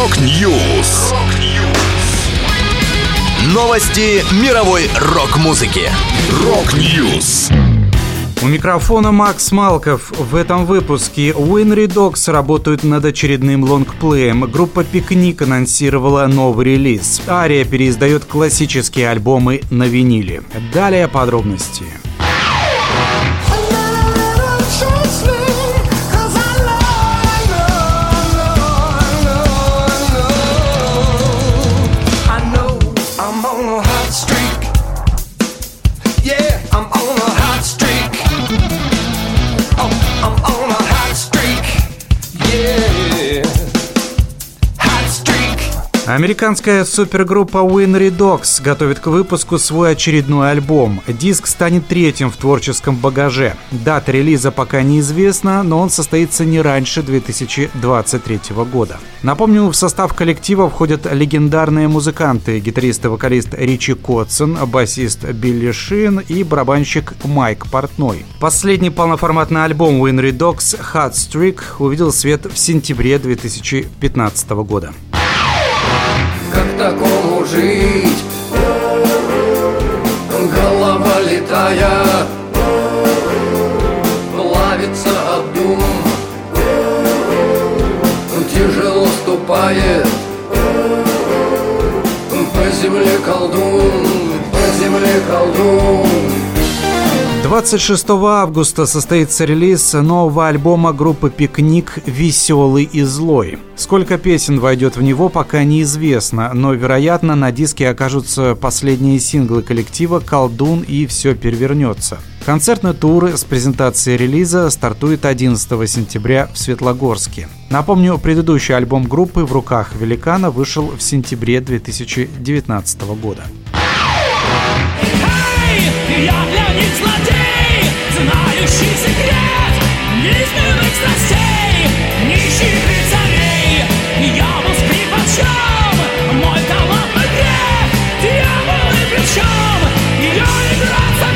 Rock News. Новости мировой рок-музыки. Rock News. У микрофона Макс Малков. В этом выпуске Winery Dogs работают над очередным лонгплеем. Группа Пикник анонсировала новый релиз. Ария переиздает классические альбомы на виниле. Далее подробности. Американская супергруппа Winry Dogs готовит к выпуску свой очередной альбом. Диск станет третьим в творческом багаже. Дата релиза пока неизвестна, но он состоится не раньше 2023 года. Напомню, в состав коллектива входят легендарные музыканты, гитарист и вокалист Ричи Котсон, басист Билли Шин и барабанщик Майк Портной. Последний полноформатный альбом Winry Dogs Hot Streak увидел свет в сентябре 2015 года такому жить. Голова летая Плавится от дум Тяжело ступает По земле колдун 26 августа состоится релиз нового альбома группы «Пикник. Веселый и злой». Сколько песен войдет в него, пока неизвестно, но, вероятно, на диске окажутся последние синглы коллектива «Колдун» и «Все перевернется». Концертный тур с презентацией релиза стартует 11 сентября в Светлогорске. Напомню, предыдущий альбом группы «В руках великана» вышел в сентябре 2019 года. Я них злодей! Знающий секрет неизменных страстей, нищих рыцарей. Я был скрипачом, мой талант мой грех, дьявол и причем ее игра со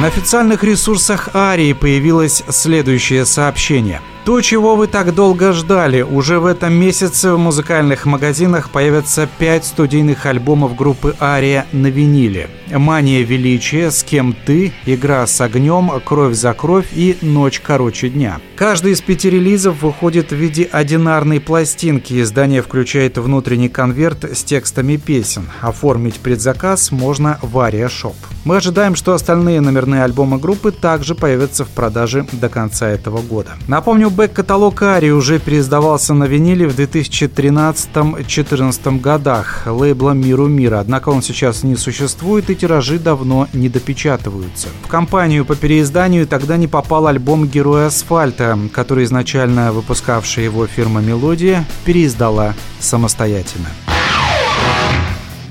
На официальных ресурсах Арии появилось следующее сообщение – то, чего вы так долго ждали, уже в этом месяце в музыкальных магазинах появятся пять студийных альбомов группы Ария на виниле. «Мания величия», «С кем ты», «Игра с огнем», «Кровь за кровь» и «Ночь короче дня». Каждый из пяти релизов выходит в виде одинарной пластинки. Издание включает внутренний конверт с текстами песен. Оформить предзаказ можно в Ария Shop. Мы ожидаем, что остальные номерные альбомы группы также появятся в продаже до конца этого года. Напомню, бэк-каталог Ари уже переиздавался на виниле в 2013-2014 годах лейблом Миру Мира, однако он сейчас не существует и тиражи давно не допечатываются. В компанию по переизданию тогда не попал альбом «Герой асфальта», который изначально выпускавшая его фирма «Мелодия» переиздала самостоятельно.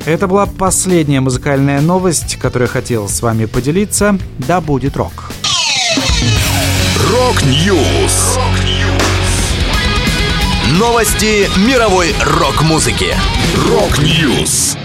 Это была последняя музыкальная новость, которую хотел с вами поделиться. Да будет рок! Rock News. Новости мировой рок-музыки. Rock News.